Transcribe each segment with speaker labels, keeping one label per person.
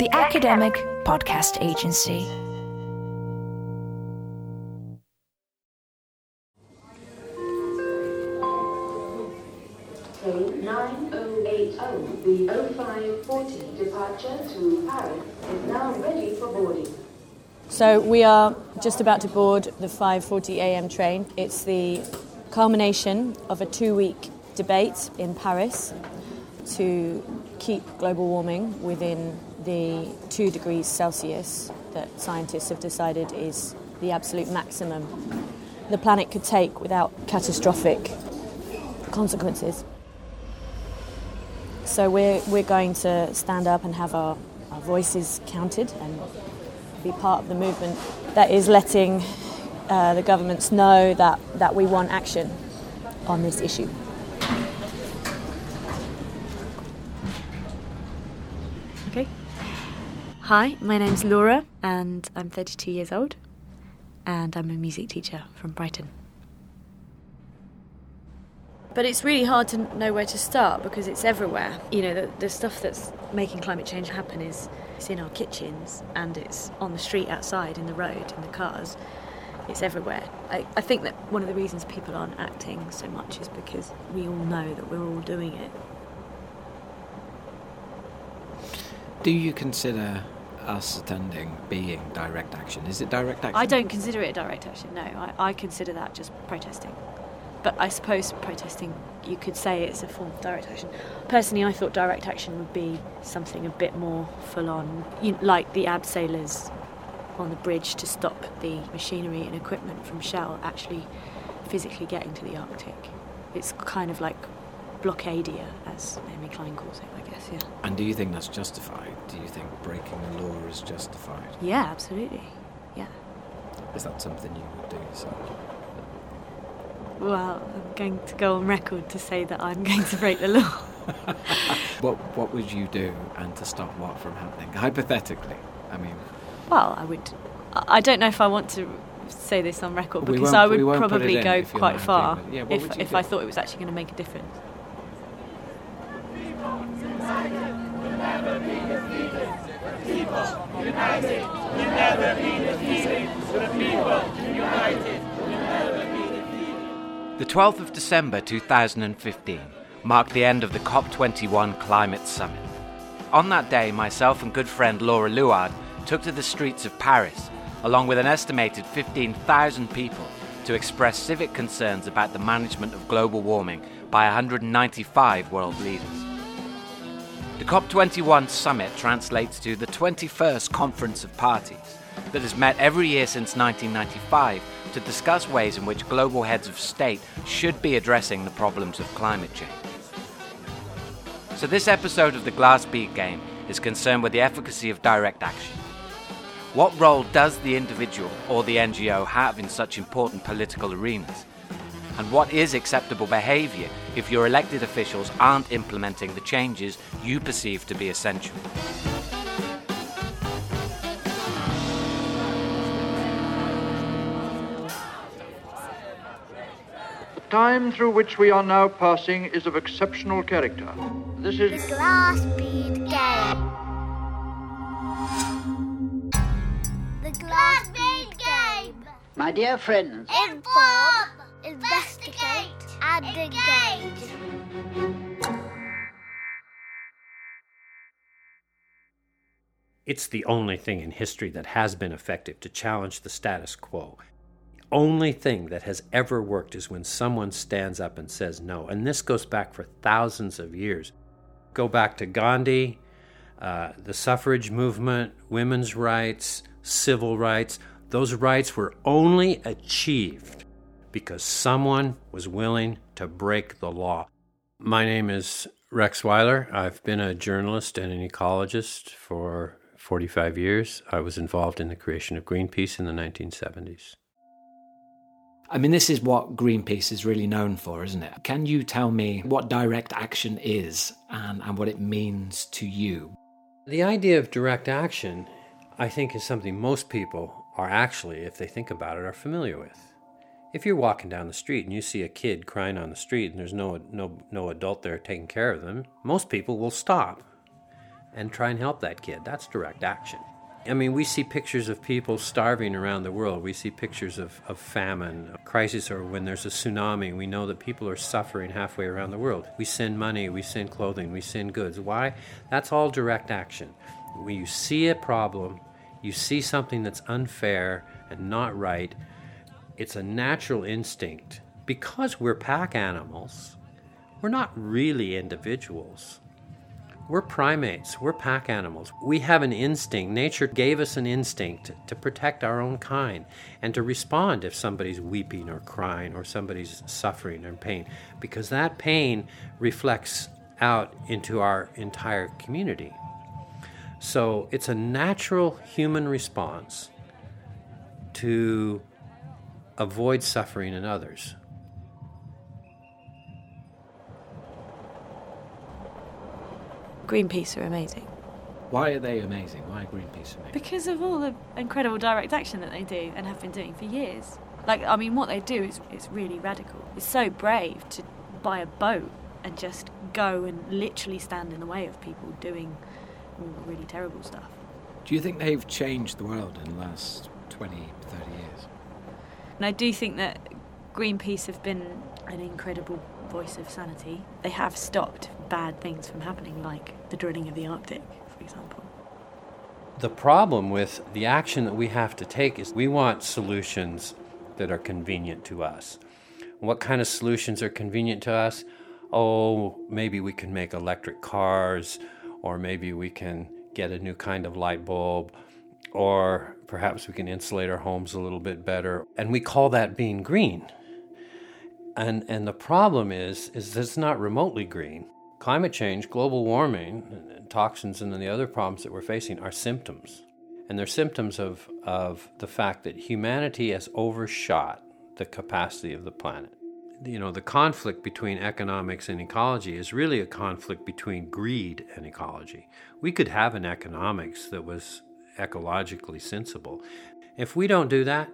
Speaker 1: the Academic Podcast Agency.
Speaker 2: Train 9080, the 0540 departure to Paris is now ready for boarding.
Speaker 3: So we are just about to board the 5:40 a.m. train. It's the culmination of a two-week debate in Paris to keep global warming within the 2 degrees Celsius that scientists have decided is the absolute maximum the planet could take without catastrophic consequences. So we're, we're going to stand up and have our, our voices counted and be part of the movement that is letting uh, the governments know that, that we want action on this issue. Okay. Hi, my name's Laura and I'm 32 years old and I'm a music teacher from Brighton. But it's really hard to know where to start because it's everywhere. You know, the, the stuff that's making climate change happen is it's in our kitchens and it's on the street outside, in the road, in the cars. It's everywhere. I, I think that one of the reasons people aren't acting so much is because we all know that we're all doing it.
Speaker 4: Do you consider us attending being direct action? Is it direct action?
Speaker 3: I don't consider it a direct action, no. I, I consider that just protesting. But I suppose protesting, you could say it's a form of direct action. Personally, I thought direct action would be something a bit more full on, you, like the abseilers on the bridge to stop the machinery and equipment from Shell actually physically getting to the Arctic. It's kind of like blockadia, as Naomi Klein calls it, guess, yeah.
Speaker 4: And do you think that's justified? Do you think breaking the law is justified?
Speaker 3: Yeah, absolutely. Yeah.
Speaker 4: Is that something you would do? So?
Speaker 3: Well, I'm going to go on record to say that I'm going to break the law.
Speaker 4: what What would you do, and to stop what from happening? Hypothetically, I mean.
Speaker 3: Well, I would. I don't know if I want to say this on record because I would probably go quite far
Speaker 4: happy with it. Yeah,
Speaker 3: if if
Speaker 4: do?
Speaker 3: I thought it was actually going to make a difference.
Speaker 5: The 12th of December 2015 marked the end of the COP21 Climate Summit. On that day, myself and good friend Laura Luard took to the streets of Paris, along with an estimated 15,000 people, to express civic concerns about the management of global warming by 195 world leaders. The COP21 summit translates to the 21st Conference of Parties that has met every year since 1995 to discuss ways in which global heads of state should be addressing the problems of climate change. So, this episode of the Glass Bead Game is concerned with the efficacy of direct action. What role does the individual or the NGO have in such important political arenas? And what is acceptable behaviour if your elected officials aren't implementing the changes you perceive to be essential?
Speaker 6: The time through which we are now passing is of exceptional character. This is
Speaker 7: The glass bead game. The glass bead game.
Speaker 8: My dear friends,
Speaker 7: Inform, investigate, and engage.
Speaker 9: It's the only thing in history that has been effective to challenge the status quo. The only thing that has ever worked is when someone stands up and says no. And this goes back for thousands of years. Go back to Gandhi, uh, the suffrage movement, women's rights, civil rights. Those rights were only achieved because someone was willing to break the law. My name is Rex Weyler. I've been a journalist and an ecologist for 45 years. I was involved in the creation of Greenpeace in the 1970s.
Speaker 4: I mean, this is what Greenpeace is really known for, isn't it? Can you tell me what direct action is and, and what it means to you?
Speaker 9: The idea of direct action, I think, is something most people are actually, if they think about it, are familiar with. If you're walking down the street and you see a kid crying on the street and there's no, no, no adult there taking care of them, most people will stop. and try and help that kid. That's direct action. I mean, we see pictures of people starving around the world. We see pictures of, of famine, crisis, or when there's a tsunami. We know that people are suffering halfway around the world. We send money, we send clothing, we send goods. Why? That's all direct action. When you see a problem, you see something that's unfair and not right, it's a natural instinct. Because we're pack animals, we're not really individuals. We're primates, we're pack animals. We have an instinct. Nature gave us an instinct to protect our own kind and to respond if somebody's weeping or crying or somebody's suffering or pain, because that pain reflects out into our entire community. So it's a natural human response to avoid suffering in others.
Speaker 3: Greenpeace are amazing.
Speaker 4: Why are they amazing? Why are Greenpeace amazing?
Speaker 3: Because of all the incredible direct action that they do and have been doing for years. Like, I mean, what they do is, is really radical. It's so brave to buy a boat and just go and literally stand in the way of people doing really terrible stuff.
Speaker 4: Do you think they've changed the world in the last 20, 30 years?
Speaker 3: And I do think that Greenpeace have been an incredible voice of sanity. They have stopped bad things from happening, like the drilling of the Arctic, for example.
Speaker 9: The problem with the action that we have to take is we want solutions that are convenient to us. What kind of solutions are convenient to us? Oh, maybe we can make electric cars, or maybe we can get a new kind of light bulb, or perhaps we can insulate our homes a little bit better. And we call that being green. And, and the problem is, is it's not remotely green. Climate change, global warming, toxins, and then the other problems that we're facing are symptoms. And they're symptoms of, of the fact that humanity has overshot the capacity of the planet. You know, the conflict between economics and ecology is really a conflict between greed and ecology. We could have an economics that was ecologically sensible. If we don't do that,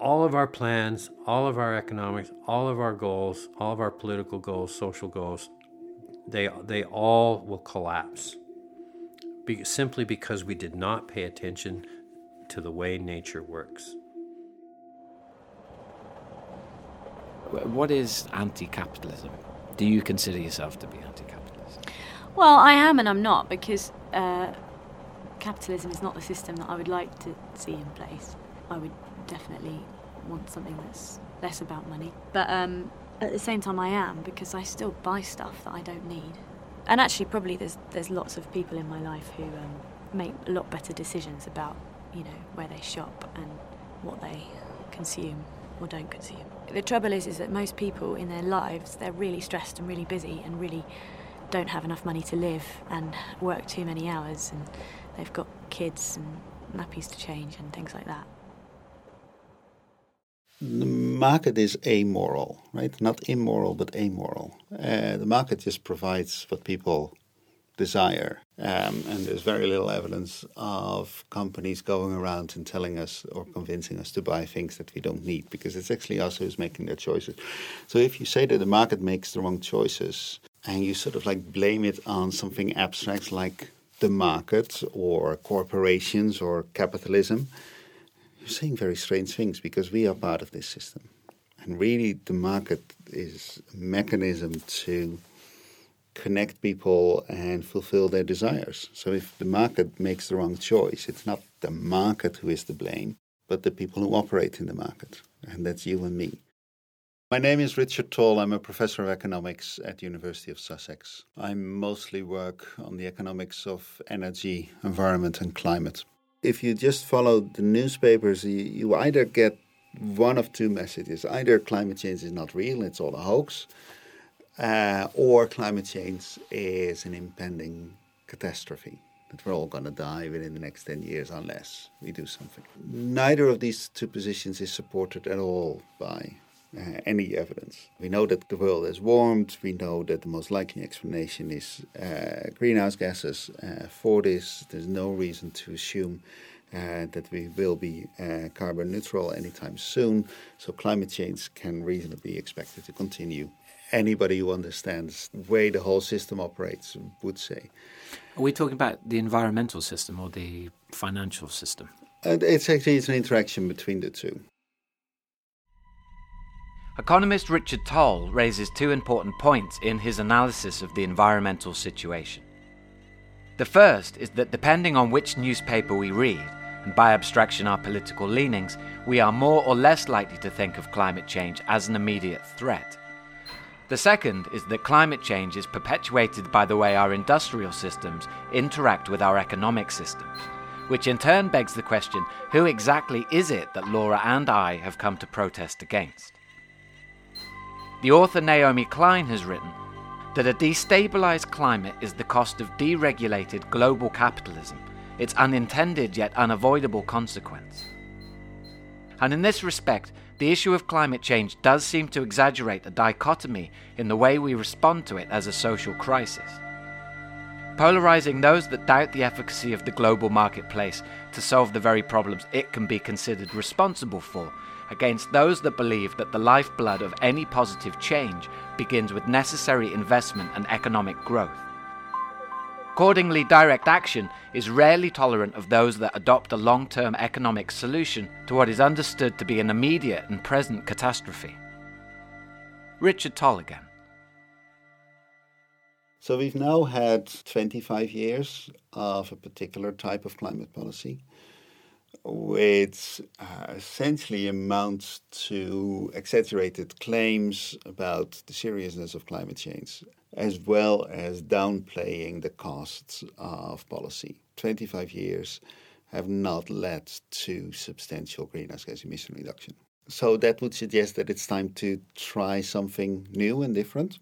Speaker 9: all of our plans, all of our economics, all of our goals, all of our political goals, social goals, they, they all will collapse be, simply because we did not pay attention to the way nature works.
Speaker 4: What is anti capitalism? Do you consider yourself to be anti capitalist?
Speaker 3: Well, I am and I'm not because uh, capitalism is not the system that I would like to see in place. I would definitely want something that's less about money. But um, at the same time, I am because I still buy stuff that I don't need. And actually, probably there's there's lots of people in my life who um, make a lot better decisions about you know where they shop and what they consume or don't consume. The trouble is, is that most people in their lives they're really stressed and really busy and really don't have enough money to live and work too many hours and they've got kids and nappies to change and things like that
Speaker 8: the market is amoral, right? Not immoral, but amoral. Uh, the market just provides what people desire. Um, and there's very little evidence of companies going around and telling us or convincing us to buy things that we don't need because it's actually us who's making their choices. So if you say that the market makes the wrong choices and you sort of like blame it on something abstract like the market or corporations or capitalism, you're saying very strange things because we are part of this system. And really, the market is a mechanism to connect people and fulfill their desires. So if the market makes the wrong choice, it's not the market who is to blame, but the people who operate in the market. And that's you and me. My name is Richard Tol. I'm a professor of economics at the University of Sussex. I mostly work on the economics of energy, environment, and climate if you just follow the newspapers, you, you either get one of two messages either climate change is not real, it's all a hoax, uh, or climate change is an impending catastrophe that we're all going to die within the next 10 years unless we do something. Neither of these two positions is supported at all by uh, any evidence. We know that the world has warmed. We know that the most likely explanation is uh, greenhouse gases. Uh, for this, there's no reason to assume uh, that we will be uh, carbon neutral anytime soon. So climate change can reasonably be expected to continue. anybody who understands the way the whole system operates would say.
Speaker 4: Are we talking about the environmental system or the financial system?
Speaker 8: And it's actually it's an interaction between the two.
Speaker 5: Economist Richard Tol raises two important points in his analysis of the environmental situation. The first is that depending on which newspaper we read, and by abstraction our political leanings, we are more or less likely to think of climate change as an immediate threat. The second is that climate change is perpetuated by the way our industrial systems interact with our economic systems, which in turn begs the question who exactly is it that Laura and I have come to protest against? The author Naomi Klein has written that a destabilized climate is the cost of deregulated global capitalism, its unintended yet unavoidable consequence. And in this respect, the issue of climate change does seem to exaggerate the dichotomy in the way we respond to it as a social crisis. Polarizing those that doubt the efficacy of the global marketplace to solve the very problems it can be considered responsible for against those that believe that the lifeblood of any positive change begins with necessary investment and economic growth. Accordingly, direct action is rarely tolerant of those that adopt a long term economic solution to what is understood to be an immediate and present catastrophe. Richard Tol again.
Speaker 8: So we've now had 25 years of a particular type of climate policy which uh, essentially amounts to exaggerated claims about the seriousness of climate change, as well as downplaying the costs of policy. 25 years have not led to substantial greenhouse gas emission reduction. So that would suggest that it's time to try something new and different.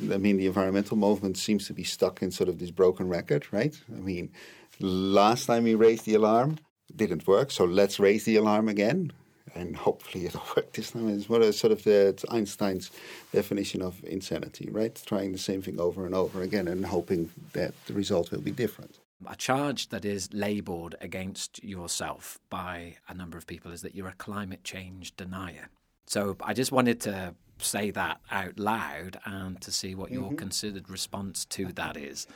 Speaker 8: I mean, the environmental movement seems to be stuck in sort of this broken record, right? I mean, last time we raised the alarm, didn't work, so let's raise the alarm again. And hopefully it'll work this time. It's what sort of the Einstein's definition of insanity, right? Trying the same thing over and over again and hoping that the result will be different.
Speaker 4: A charge that is labelled against yourself by a number of people is that you're a climate change denier. So I just wanted to say that out loud and to see what your mm-hmm. considered response to that is.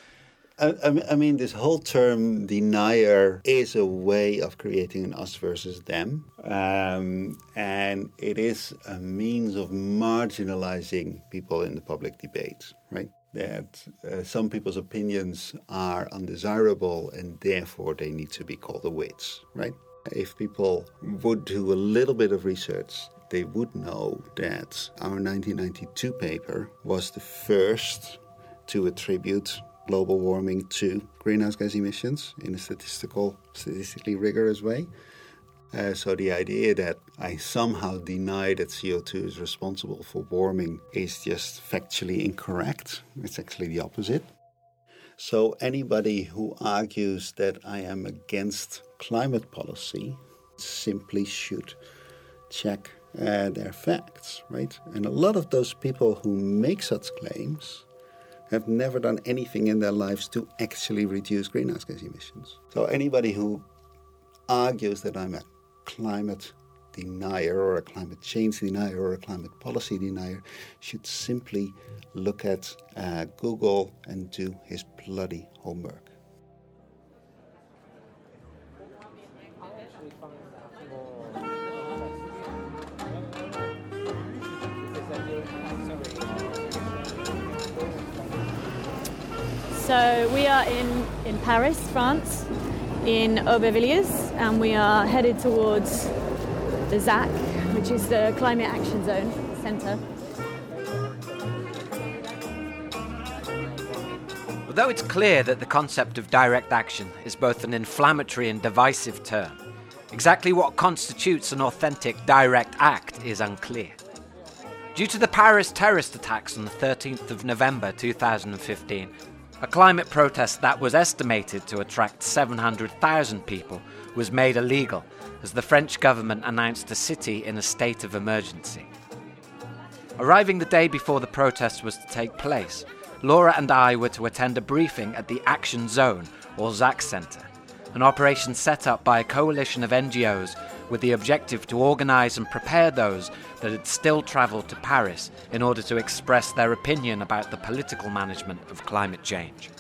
Speaker 8: I, I, mean, this whole term denier is a way of creating an us versus them. Um, and it is a means of marginalizing people in the public debate, right? That uh, some people's opinions are undesirable and therefore they need to be called the witch, right? If people would do a little bit of research, they would know that our 1992 paper was the first to attribute global warming to greenhouse gas emissions in a statistical, statistically rigorous way. Uh, so the idea that I somehow deny that CO2 is responsible for warming is just factually incorrect. It's actually the opposite. So anybody who argues that I am against climate policy simply should check uh, their facts, right? And a lot of those people who make such claims have never done anything in their lives to actually reduce greenhouse gas emissions. So anybody who argues that I'm a climate denier or a climate change denier or a climate policy denier should simply look at uh, Google and do his bloody homework.
Speaker 3: So we are in, in Paris, France, in Aubervilliers, and we are headed towards the ZAC, which is the Climate Action Zone Centre.
Speaker 5: Although it's clear that the concept of direct action is both an inflammatory and divisive term, exactly what constitutes an authentic direct act is unclear. Due to the Paris terrorist attacks on the 13th of November 2015, a climate protest that was estimated to attract 700,000 people was made illegal as the French government announced the city in a state of emergency. Arriving the day before the protest was to take place, Laura and I were to attend a briefing at the Action Zone, or ZAC Centre, an operation set up by a coalition of NGOs with the objective to organise and prepare those that had still travelled to Paris in order to express their opinion about the political management of climate change.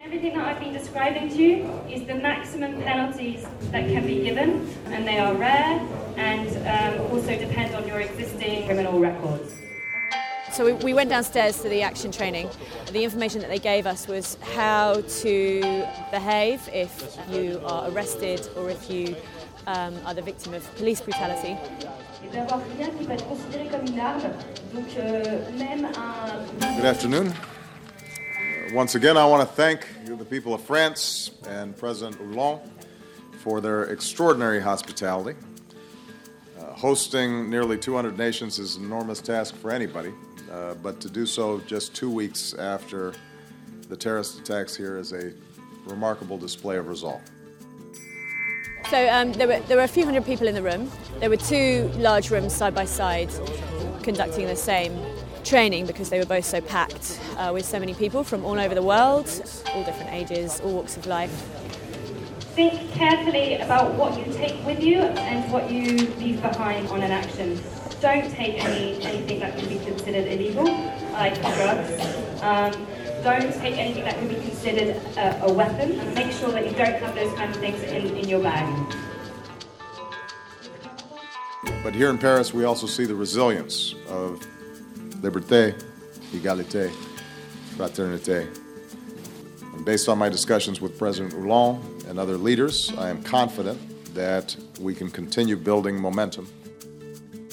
Speaker 10: Everything that I've been describing to you is the maximum penalties that can be given, and they are rare and um, also depend on your existing criminal records.
Speaker 3: So we, we went downstairs to the action training. The information that they gave us was how to behave if you are arrested or if you um, are the victim of police brutality.
Speaker 11: Good afternoon. Uh, Once again, I want to thank the people of France and President Hollande for their extraordinary hospitality. Uh, hosting nearly 200 nations is an enormous task for anybody, uh, but to do so just two weeks after the terrorist attacks here is a remarkable display of resolve.
Speaker 3: So um, there, were, there were a few hundred people in the room. There were two large rooms side by side conducting the same training because they were both so packed uh, with so many people from all over the world, all different ages, all walks of life.
Speaker 10: Think carefully about what you take with you and what you leave behind on an action. Don't take any, anything that can be considered illegal, like drugs. Um, don't take anything that can be considered a, a weapon. Make sure that you don't have those kind of things in, in your bag.
Speaker 11: But here in Paris, we also see the resilience of liberté, égalité, fraternité. And based on my discussions with President Hollande and other leaders, I am confident that we can continue building momentum.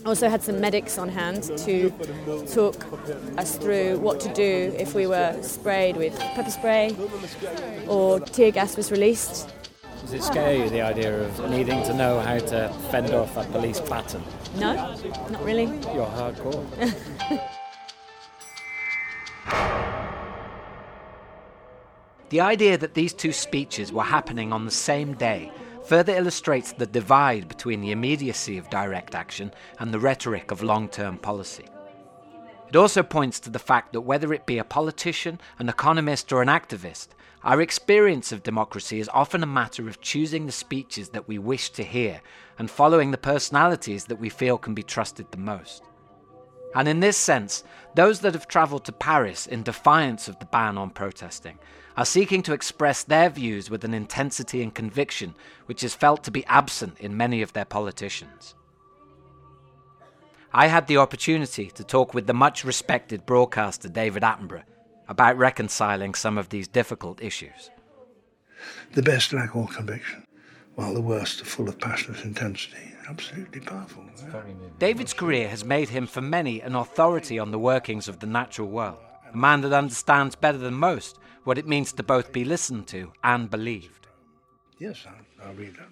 Speaker 3: Also had some medics on hand to talk us through what to do if we were sprayed with pepper spray or tear gas was released.
Speaker 4: Does it scare you, the idea of needing to know how to fend off a police baton?
Speaker 3: No, not really.
Speaker 4: You're hardcore.
Speaker 5: The idea that these two speeches were happening on the same day further illustrates the divide between the immediacy of direct action and the rhetoric of long term policy. It also points to the fact that whether it be a politician, an economist, or an activist, our experience of democracy is often a matter of choosing the speeches that we wish to hear and following the personalities that we feel can be trusted the most. And in this sense, those that have travelled to Paris in defiance of the ban on protesting are seeking to express their views with an intensity and conviction which is felt to be absent in many of their politicians. I had the opportunity to talk with the much respected broadcaster David Attenborough about reconciling some of these difficult issues.
Speaker 12: The best lack all conviction, while the worst are full of passionate intensity. Absolutely powerful.
Speaker 5: David's career has made him for many an authority on the workings of the natural world, a man that understands better than most what it means to both be listened to and believed.
Speaker 12: Yes, I'll, I'll read that.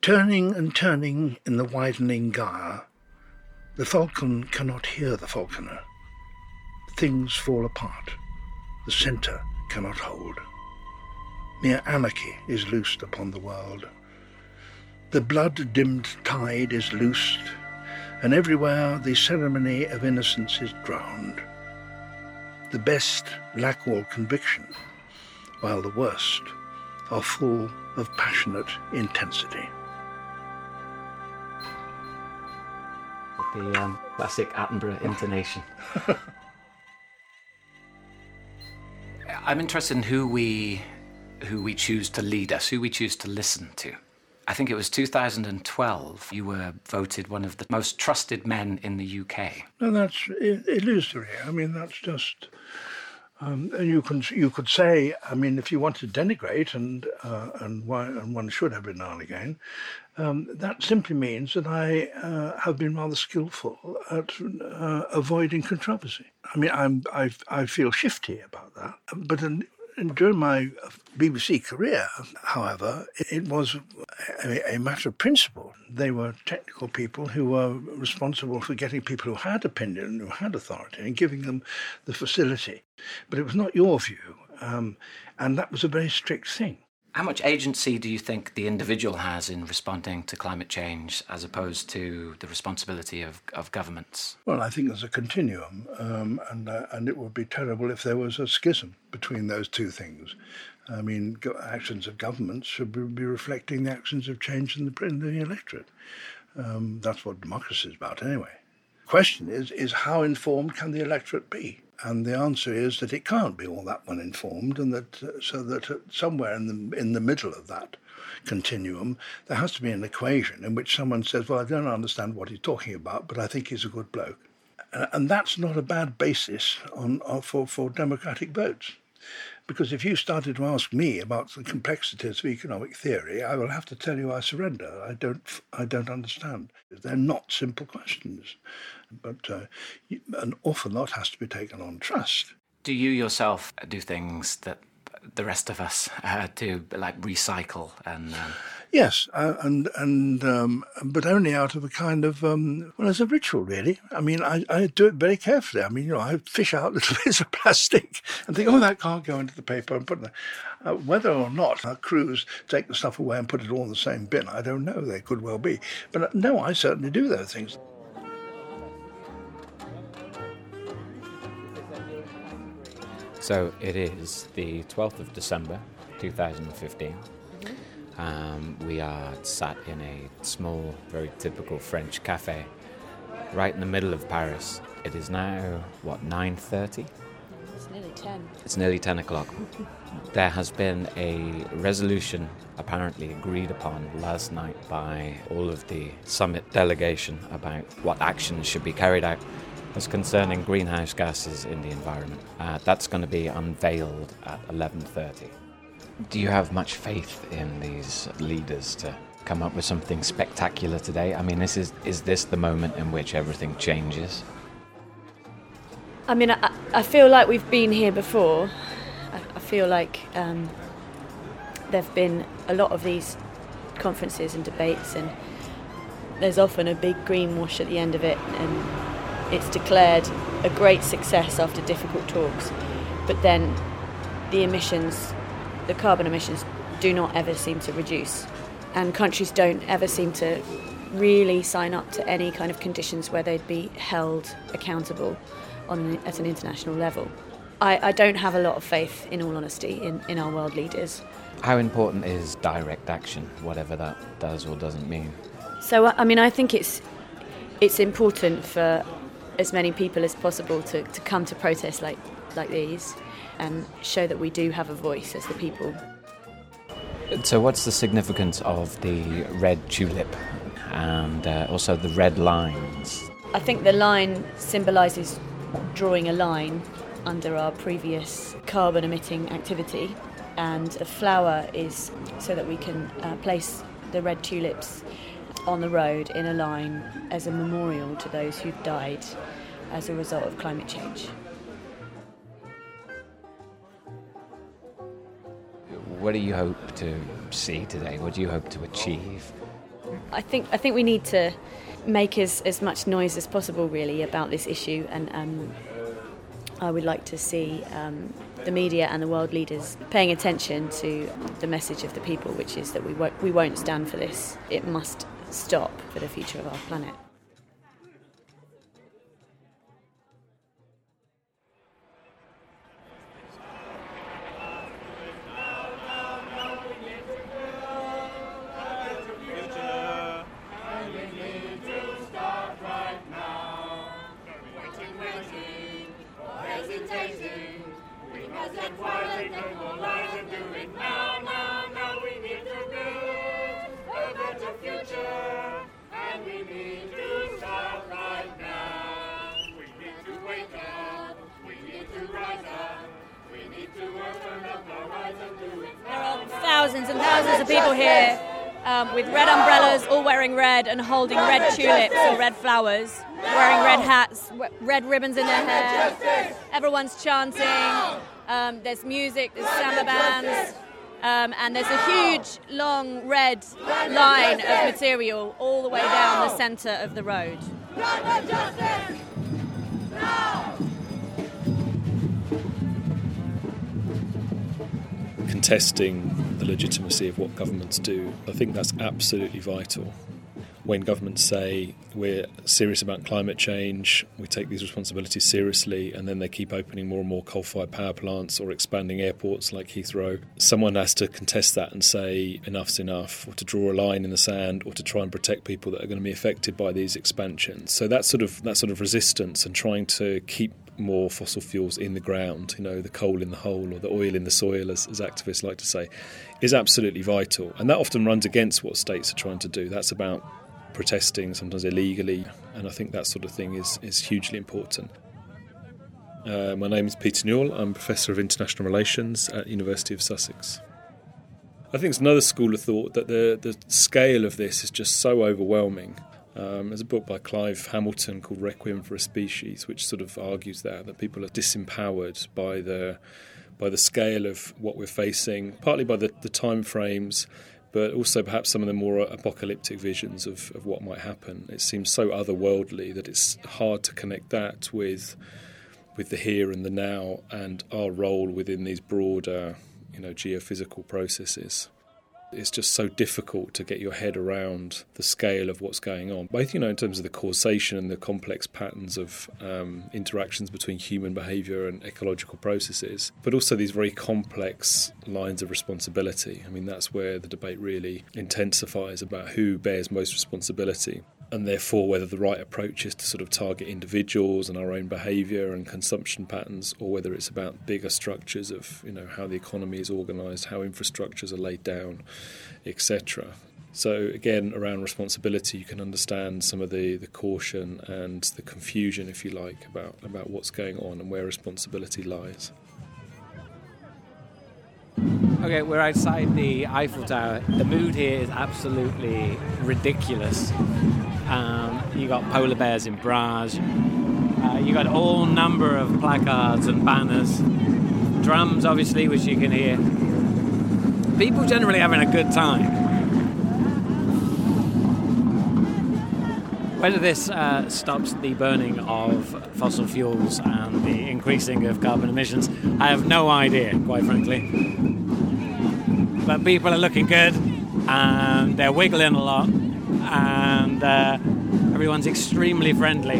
Speaker 12: Turning and turning in the widening gyre, the falcon cannot hear the falconer. Things fall apart. The centre cannot hold. Mere anarchy is loosed upon the world. The blood dimmed tide is loosed, and everywhere the ceremony of innocence is drowned. The best lack all conviction, while the worst are full of passionate intensity.
Speaker 5: The um, classic Attenborough intonation. I'm interested in who we who we choose to lead us, who we choose to listen to. I think it was 2012. You were voted one of the most trusted men in the UK.
Speaker 12: No, that's illusory. I mean, that's just. Um, and you can you could say, I mean, if you want to denigrate, and uh, and, why, and one should every now and again, um, that simply means that I uh, have been rather skillful at uh, avoiding controversy. I mean, I'm I I feel shifty about that, but during my BBC career, however, it, was a, a matter of principle. They were technical people who were responsible for getting people who had opinion, who had authority, and giving them the facility. But it was not your view, um, and that was a very strict thing.
Speaker 5: How much agency do you think the individual has in responding to climate change as opposed to the responsibility of, of governments?
Speaker 12: Well, I think there's a continuum, um, and, uh, and it would be terrible if there was a schism between those two things. I mean, go- actions of governments should be, reflecting the actions of change in the, in the electorate. Um, that's what democracy is about, anyway. Question is, is how informed can the electorate be? And the answer is that it can't be all that well informed, and that uh, so that uh, somewhere in the in the middle of that continuum, there has to be an equation in which someone says, "Well, I don't understand what he's talking about, but I think he's a good bloke," uh, and that's not a bad basis on, on for for democratic votes. Because if you started to ask me about the complexities of economic theory, I will have to tell you I surrender. I don't, I don't understand. They're not simple questions, but uh, an awful lot has to be taken on trust.
Speaker 5: Do you yourself do things that the rest of us uh, do, like recycle and? Um...
Speaker 12: Yes, uh, and and um, but only out of a kind of um, well, as a ritual, really. I mean, I, I do it very carefully. I mean, you know, I fish out little bits of plastic and think, oh, that can't go into the paper, and put it. Uh, whether or not our crews take the stuff away and put it all in the same bin, I don't know. They could well be, but uh, no, I certainly do those things.
Speaker 5: So it is the 12th of December 2015. Um, we are sat in a small, very typical French cafe right in the middle of Paris. It is now, what, 9.30?
Speaker 3: It's nearly 10.
Speaker 5: It's nearly 10 o'clock. there has been a resolution apparently agreed upon last night by all of the summit delegation about what actions should be carried out as concerning greenhouse gases in the environment. Uh, that's going to be unveiled at 11.30. Do you have much faith in these leaders to come up with something spectacular today? I mean, this is is this the moment in which everything changes?
Speaker 3: I mean, I, I feel like we've been here before. I, I feel like um, there've been a lot of these conferences and debates, and there's often a big greenwash at the end of it, and it's declared a great success after difficult talks. But then the emissions the carbon emissions do not ever seem to reduce. And countries don't ever seem to really sign up to any kind of conditions where they'd be held accountable on, at an international level. I, I don't have a lot of faith, in all honesty, in, in our world leaders.
Speaker 5: How important is direct action, whatever that does or doesn't mean?
Speaker 3: So, I mean, I think it's, it's important for as many people as possible to, to come to protests like, like these and show that we do have a voice as the people.
Speaker 5: So, what's the significance of the red tulip and uh, also the red lines?
Speaker 3: I think the line symbolises drawing a line under our previous carbon emitting activity, and the flower is so that we can uh, place the red tulips on the road in a line as a memorial to those who've died as a result of climate change.
Speaker 5: What do you hope to see today? What do you hope to achieve?
Speaker 3: I think I think we need to make as, as much noise as possible, really, about this issue, and um, I would like to see um, the media and the world leaders paying attention to the message of the people, which is that we won't, we won't stand for this. It must stop for the future of our planet. People here um, with red umbrellas, all wearing red and holding red tulips or red flowers, wearing red hats, red ribbons in their hair. Everyone's chanting. Um, there's music, there's samba bands. Um, and there's a huge, long red line of material all the way down the centre of the road.
Speaker 13: Contesting legitimacy of what governments do. I think that's absolutely vital. When governments say we're serious about climate change, we take these responsibilities seriously, and then they keep opening more and more coal fired power plants or expanding airports like Heathrow, someone has to contest that and say enough's enough, or to draw a line in the sand, or to try and protect people that are going to be affected by these expansions. So that sort of that sort of resistance and trying to keep more fossil fuels in the ground, you know, the coal in the hole or the oil in the soil, as, as activists like to say, is absolutely vital. And that often runs against what states are trying to do. That's about protesting, sometimes illegally, and I think that sort of thing is, is hugely important. Uh, my name is Peter Newell. I'm Professor of International Relations at University of Sussex. I think it's another school of thought that the, the scale of this is just so overwhelming. Um, there's a book by Clive Hamilton called Requiem for a Species, which sort of argues that that people are disempowered by the by the scale of what we're facing, partly by the, the time frames, but also perhaps some of the more apocalyptic visions of, of what might happen. It seems so otherworldly that it's hard to connect that with with the here and the now and our role within these broader, you know, geophysical processes. It's just so difficult to get your head around the scale of what's going on, both you know in terms of the causation and the complex patterns of um, interactions between human behaviour and ecological processes, but also these very complex lines of responsibility. I mean, that's where the debate really intensifies about who bears most responsibility and therefore whether the right approach is to sort of target individuals and our own behaviour and consumption patterns, or whether it's about bigger structures of you know how the economy is organised, how infrastructures are laid down, etc. So again, around responsibility, you can understand some of the, the caution and the confusion, if you like, about about what's going on and where responsibility lies.
Speaker 5: Okay, we're outside the Eiffel Tower. The mood here is absolutely ridiculous. Um, you got polar bears in bras. Uh, you got all number of placards and banners, drums, obviously, which you can hear. People generally having a good time. Whether this uh, stops the burning of fossil fuels and the increasing of carbon emissions, I have no idea, quite frankly. But people are looking good and they're wiggling a lot and uh, everyone's extremely friendly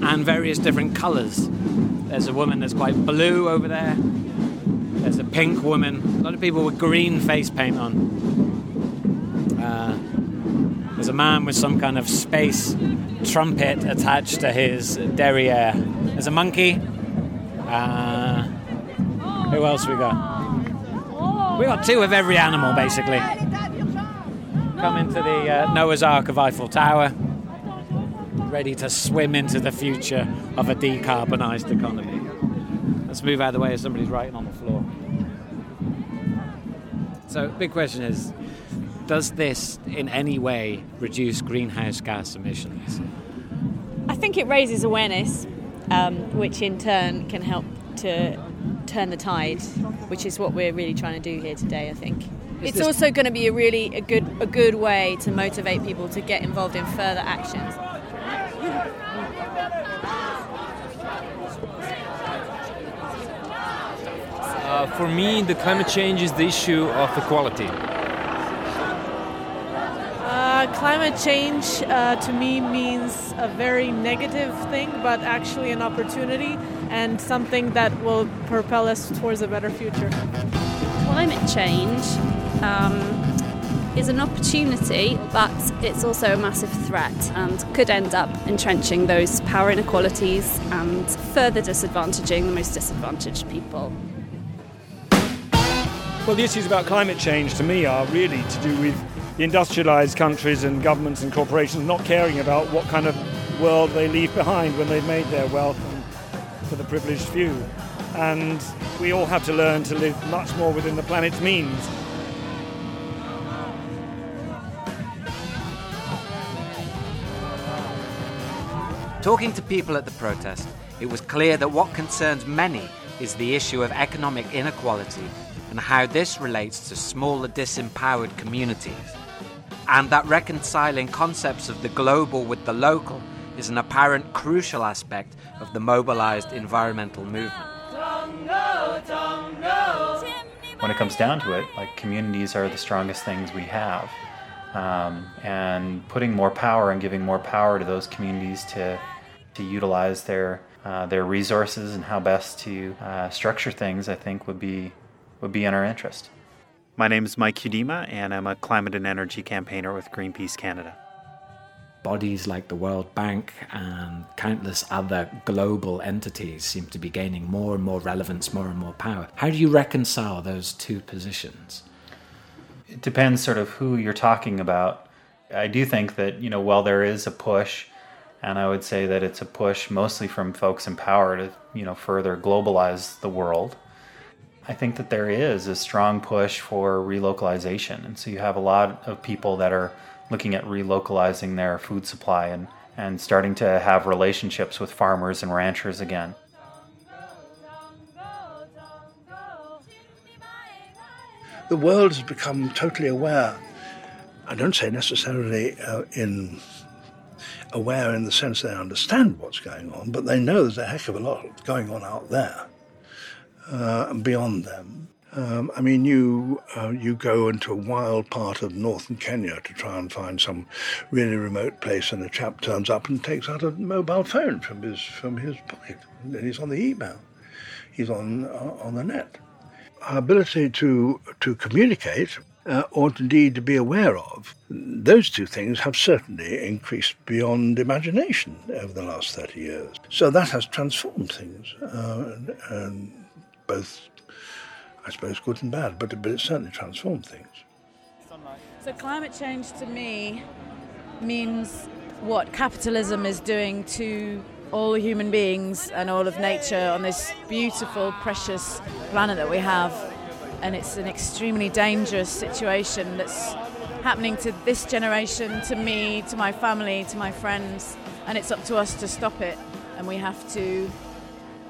Speaker 5: and various different colours. There's a woman that's quite blue over there. There's a pink woman. A lot of people with green face paint on. Uh, there's a man with some kind of space trumpet attached to his derriere. There's a monkey. Uh, who else we got? We got two of every animal, basically. Come into the uh, Noah's Ark of Eiffel Tower, ready to swim into the future of a decarbonised economy. Let's move out of the way as somebody's writing on the floor. So, big question is does this in any way reduce greenhouse gas emissions?
Speaker 3: I think it raises awareness, um, which in turn can help to turn the tide, which is what we're really trying to do here today. I think it's
Speaker 5: this-
Speaker 3: also going to be a really a good a good way to motivate people to get involved in further actions.
Speaker 14: Uh, for me, the climate change is the issue of equality.
Speaker 15: Uh, climate change uh, to me means a very negative thing, but actually an opportunity and something that will propel us towards a better future.
Speaker 16: Climate change um, is an opportunity, but it's also a massive threat and could end up entrenching those power inequalities and further disadvantaging the most disadvantaged people.
Speaker 17: Well, the issues about climate change to me are really to do with the industrialized countries and governments and corporations not caring about what kind of world they leave behind when they've made their wealth for the privileged few. And we all have to learn to live much more within the planet's means.
Speaker 5: Talking to people at the protest, it was clear that what concerns many is the issue of economic inequality and how this relates to smaller disempowered communities. And that reconciling concepts of the global with the local is an apparent crucial aspect of the mobilized environmental movement.
Speaker 18: When it comes down to it, like communities are the strongest things we have. Um, and putting more power and giving more power to those communities to, to utilize their, uh, their resources and how best to uh, structure things, I think, would be, would be in our interest. My name is Mike Hudema, and I'm a climate and energy campaigner with Greenpeace Canada
Speaker 4: bodies like the World Bank and countless other global entities seem to be gaining more and more relevance, more and more power. How do you reconcile those two positions?
Speaker 18: It depends sort of who you're talking about. I do think that, you know, while there is a push, and I would say that it's a push mostly from folks in power to, you know, further globalize the world. I think that there is a strong push for relocalization. And so you have a lot of people that are looking at relocalizing their food supply and, and starting to have relationships with farmers and ranchers again.
Speaker 12: The world has become totally aware. I don't say necessarily uh, in aware in the sense they understand what's going on, but they know there's a heck of a lot going on out there uh, and beyond them. Um, I mean, you uh, you go into a wild part of northern Kenya to try and find some really remote place, and a chap turns up and takes out a mobile phone from his from his pocket, and he's on the email, he's on uh, on the net. Our ability to to communicate, uh, or indeed to be aware of, those two things have certainly increased beyond imagination over the last thirty years. So that has transformed things, uh, and, and both I suppose, good and bad, but, but it certainly transformed things.
Speaker 15: So, climate change to me means what capitalism is doing to all human beings and all of nature on this beautiful, precious planet that we have. And it's an extremely dangerous situation that's happening to this generation, to me, to my family, to my friends. And it's up to us to stop it. And we have to,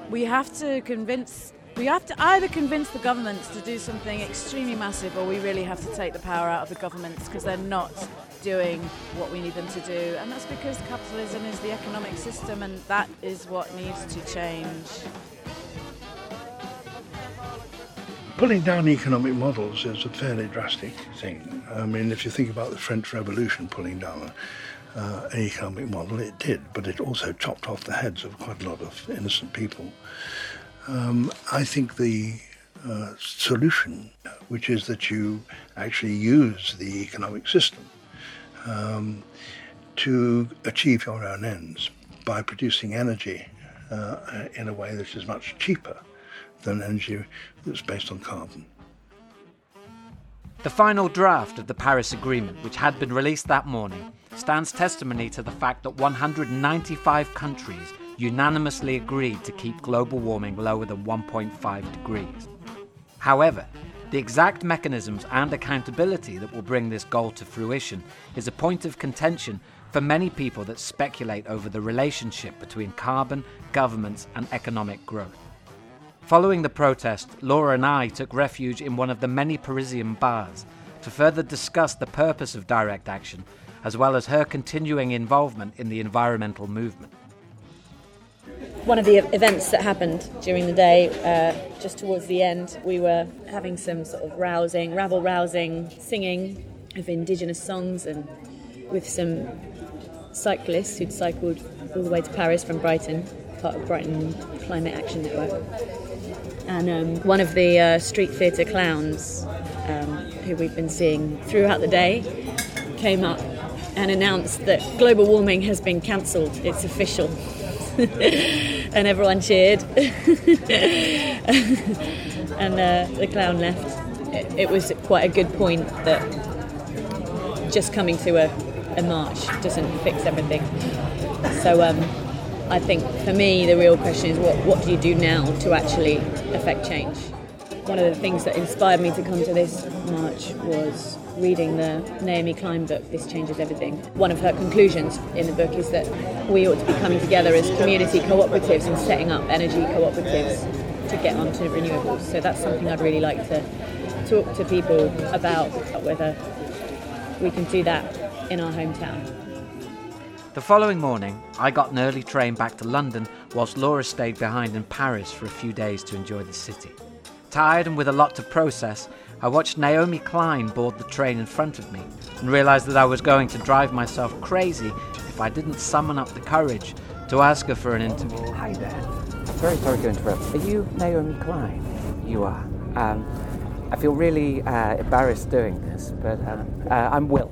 Speaker 15: we have to convince we have to either convince the governments to do something extremely massive or we really have to take the power out of the governments because they're not doing what we need them to do. And that's because capitalism is the economic system and that is what needs to change.
Speaker 12: Pulling down economic models is a fairly drastic thing. I mean, if you think about the French Revolution pulling down uh, an economic model, it did, but it also chopped off the heads of quite a lot of innocent people. Um, I think the uh, solution, which is that you actually use the economic system um, to achieve your own ends by producing energy uh, in a way that is much cheaper than energy that's based on carbon.
Speaker 5: The final draft of the Paris Agreement, which had been released that morning, stands testimony to the fact that 195 countries unanimously agreed to keep global warming lower than 1.5 degrees. However, the exact mechanisms and accountability that will bring this goal to fruition is a point of contention for many people that speculate over the relationship between carbon, governments, and economic growth. Following the protest, Laura and I took refuge in one of the many Parisian bars to further discuss the purpose of direct action, as well as her continuing involvement in the environmental movement
Speaker 3: one of the events that happened during the day, uh, just towards the end, we were having some sort of rousing, rabble rousing singing of indigenous songs and with some cyclists who'd cycled all the way to Paris from Brighton, part of Brighton Climate Action Network. And um, one of the uh, street theatre clowns, um, who we've been seeing throughout the day, came up and announced that global warming has been cancelled. It's official. And everyone cheered. and uh, the clown left. It, it, was quite a good point that just coming to a, a march doesn't fix everything. So um, I think for me, the real question is what, what do you do now to actually affect change? One of the things that inspired me to come to this march was reading the Naomi Klein book, This Changes Everything, one of her conclusions in the book is that we ought to be coming together as community cooperatives and setting up energy cooperatives to get onto renewables. So that's something I'd really like to talk to people about whether we can do that in our hometown.
Speaker 5: The following morning, I got an early train back to London whilst Laura stayed behind in Paris for a few days to enjoy the city. Tired and with a lot to process, I watched Naomi Klein board the train in front of me and realized that I was going to drive myself crazy if I didn't summon up the courage to ask her for an interview.
Speaker 19: Hi there. Very sorry to interrupt. Are you Naomi Klein? You are. Um, I feel really uh, embarrassed doing this, but um, uh, I'm Will.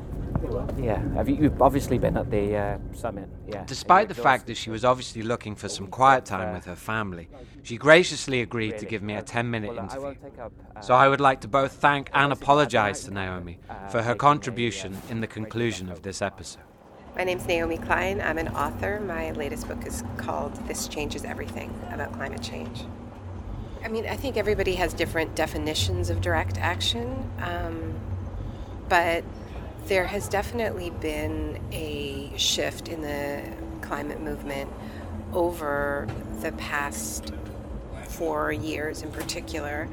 Speaker 19: Yeah, have you, you've obviously been at the uh, summit. Yeah.
Speaker 5: Despite the fact that she was obviously looking for some quiet time with her family, she graciously agreed to give me a 10 minute interview. So I would like to both thank and apologize to Naomi for her contribution in the conclusion of this episode.
Speaker 20: My name's Naomi Klein. I'm an author. My latest book is called This Changes Everything about climate change. I mean, I think everybody has different definitions of direct action, um, but there has definitely been a shift in the climate movement over the past four years in particular.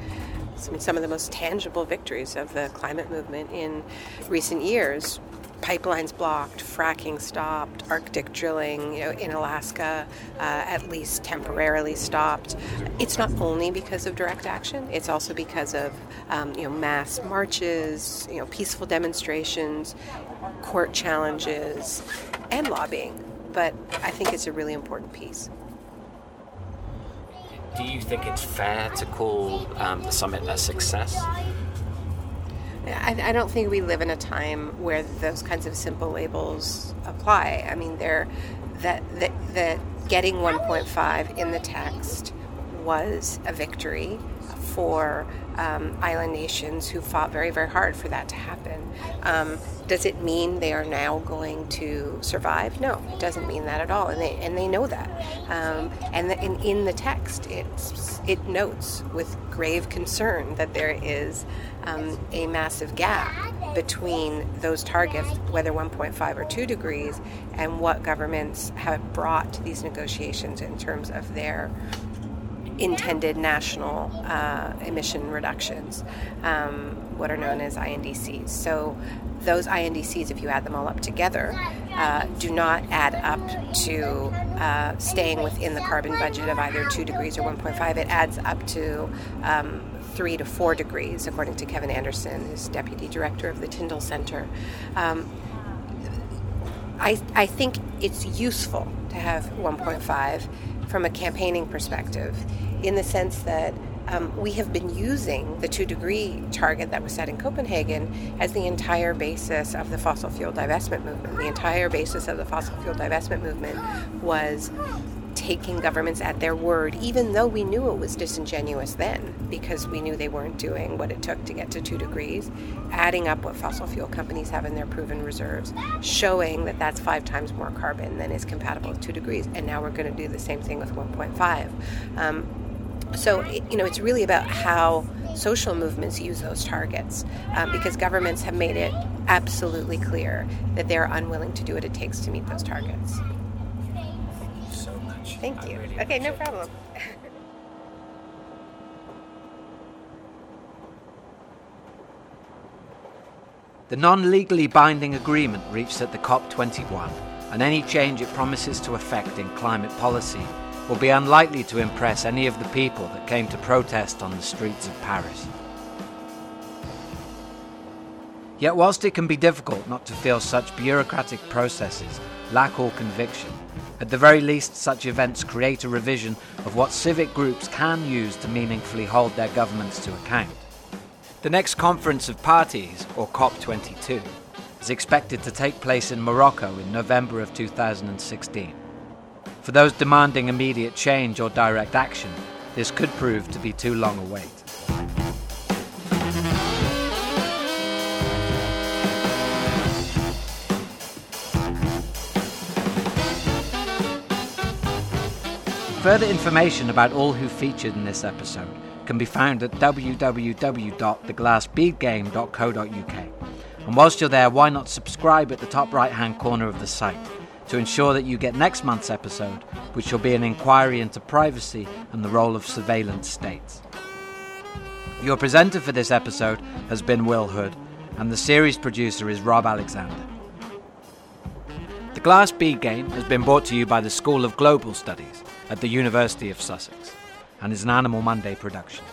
Speaker 20: Mean, some of the most tangible victories of the climate movement in recent years pipelines blocked, fracking stopped, Arctic drilling you know, in Alaska uh, at least temporarily stopped. It's not only because of direct action; it's also because of um, you know mass marches, you know peaceful demonstrations, court challenges, and lobbying. But I think it's a really important piece.
Speaker 4: Do you think it's fair to call um, the summit a success?
Speaker 20: I, I, don't think we live in a time where those kinds of simple labels apply. I mean, they're, that, that, that getting 1.5 in the text was a victory for um, island nations who fought very, very hard for that to happen. Um, does it mean they are now going to survive? No, it doesn't mean that at all, and they and they know that. Um, and, the, and in the text, it's it notes with grave concern that there is um, a massive gap between those targets, whether 1.5 or 2 degrees, and what governments have brought to these negotiations in terms of their intended national uh, emission reductions, um, what are known as INDCs. So, those INDCs, if you add them all up together, uh, do not add up to uh, staying within the carbon budget of either 2 degrees or 1.5. It adds up to um, three to four degrees, according to Kevin Anderson, who's deputy director of the Tyndall Center. Um, I, I think it's useful to have 1.5 from a campaigning perspective in the sense that um, we have been using the two degree target that was set in Copenhagen as the entire basis of the fossil fuel divestment movement. The entire basis of the fossil fuel divestment movement was taking governments at their word, even though we knew it was disingenuous then, because we knew they weren't doing what it took to get to two degrees, adding up what fossil fuel companies have in their proven reserves, showing that that's five times more carbon than is compatible with two degrees, and now we're going to do the same thing with 1.5. Um, so, you know, it's really about how social movements use those targets um, because governments have made it absolutely clear that they're unwilling to do what it takes to meet those targets. Thank you. Really okay, no problem.
Speaker 5: the non legally binding agreement reached at the COP21 and any change it promises to effect in climate policy will be unlikely to impress any of the people that came to protest on the streets of Paris. Yet, whilst it can be difficult not to feel such bureaucratic processes lack all conviction, at the very least, such events create a revision of what civic groups can use to meaningfully hold their governments to account. The next Conference of Parties, or COP22, is expected to take place in Morocco in November of 2016. For those demanding immediate change or direct action, this could prove to be too long a wait. Further information about all who featured in this episode can be found at www.theglassbeadgame.co.uk. And whilst you're there, why not subscribe at the top right hand corner of the site? to ensure that you get next month's episode, which will be an inquiry into privacy and the role of surveillance states. Your presenter for this episode has been Will Hood, and the series producer is Rob Alexander. The Glass Bead Game has been brought to you by the School of Global Studies at the University of Sussex and is an Animal Monday production.